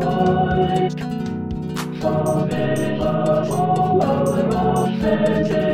for vor love Vorname noch fällt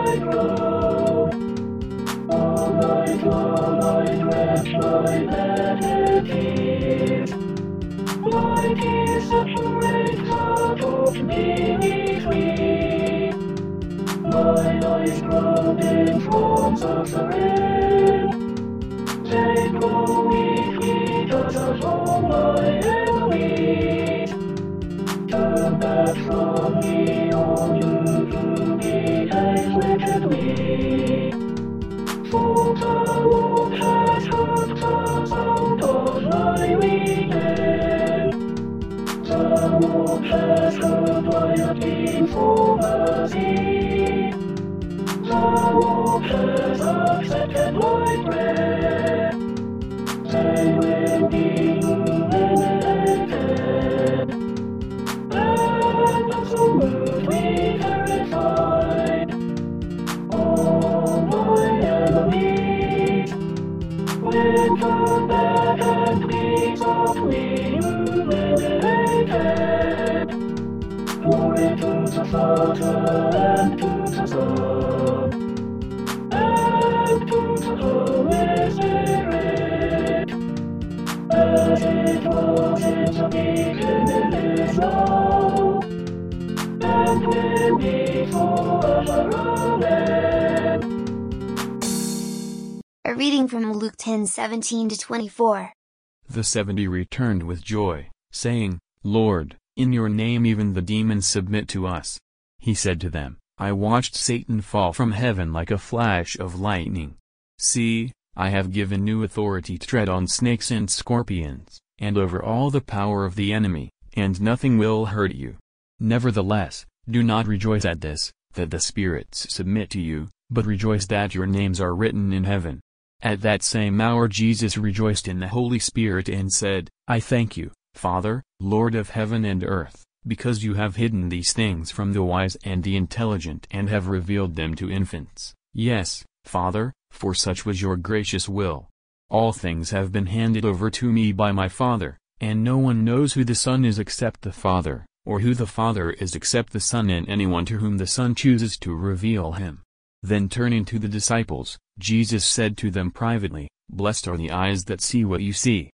Oh. A reading from Luke 10 17 to 24. The seventy returned with joy, saying, Lord, in your name even the demons submit to us. He said to them, I watched Satan fall from heaven like a flash of lightning. See, I have given you authority to tread on snakes and scorpions, and over all the power of the enemy, and nothing will hurt you. Nevertheless, do not rejoice at this, that the spirits submit to you, but rejoice that your names are written in heaven. At that same hour Jesus rejoiced in the Holy Spirit and said, I thank you, Father, Lord of heaven and earth, because you have hidden these things from the wise and the intelligent and have revealed them to infants. Yes, Father, for such was your gracious will. All things have been handed over to me by my Father, and no one knows who the Son is except the Father, or who the Father is except the Son and anyone to whom the Son chooses to reveal him. Then turning to the disciples, Jesus said to them privately, Blessed are the eyes that see what you see.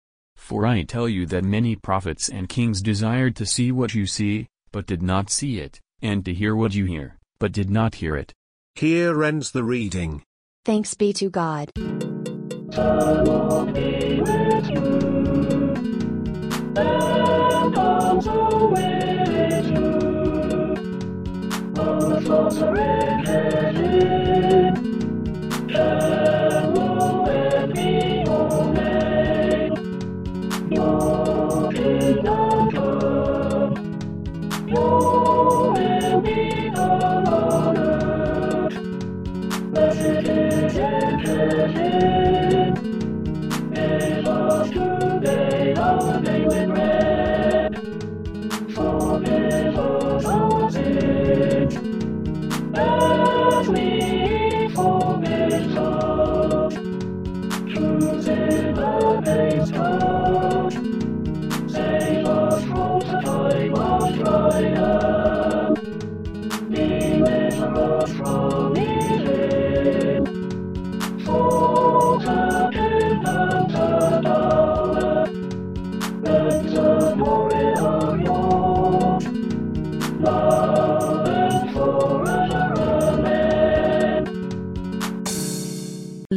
For I tell you that many prophets and kings desired to see what you see, but did not see it, and to hear what you hear, but did not hear it. Here ends the reading. Thanks be to God. The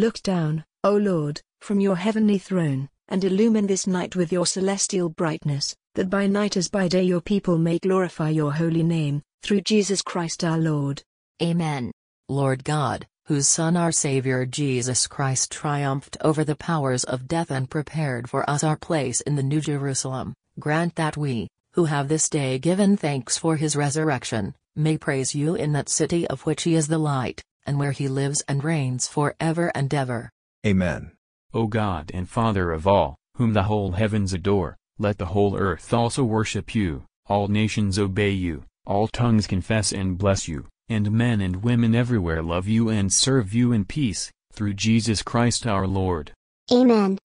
Look down, O Lord, from your heavenly throne, and illumine this night with your celestial brightness, that by night as by day your people may glorify your holy name, through Jesus Christ our Lord. Amen. Lord God, whose Son our Savior Jesus Christ triumphed over the powers of death and prepared for us our place in the New Jerusalem, grant that we, who have this day given thanks for his resurrection, may praise you in that city of which he is the light, and where he lives and reigns for ever and ever. Amen. O God and Father of all, whom the whole heavens adore, let the whole earth also worship you, all nations obey you, all tongues confess and bless you, and men and women everywhere love you and serve you in peace, through Jesus Christ our Lord. Amen.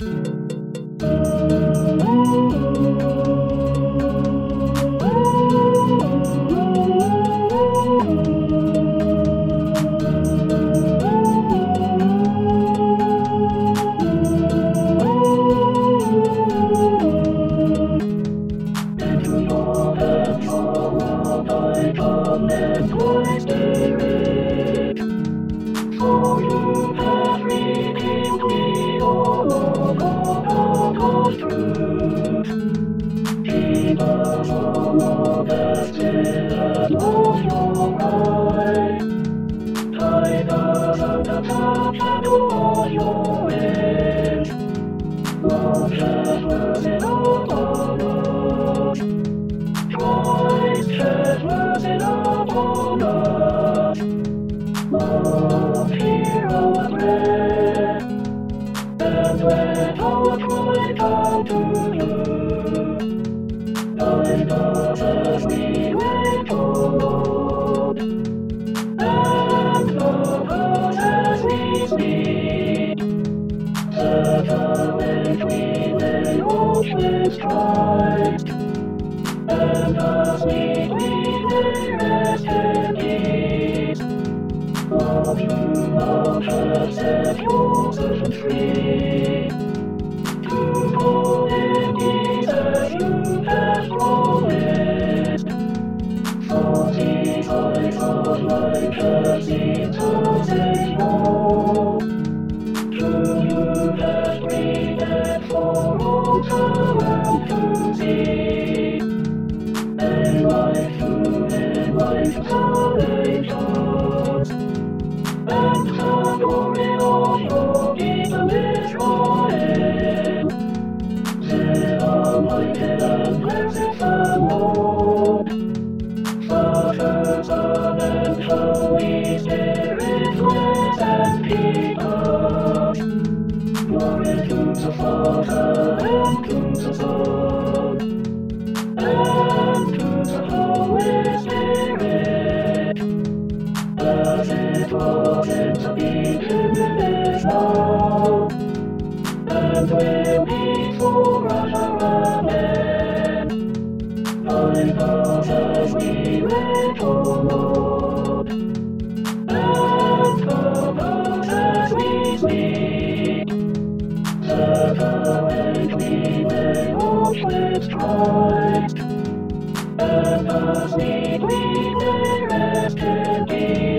May watch with Christ, and. The time we life have seen the Savior. earth as we were as be.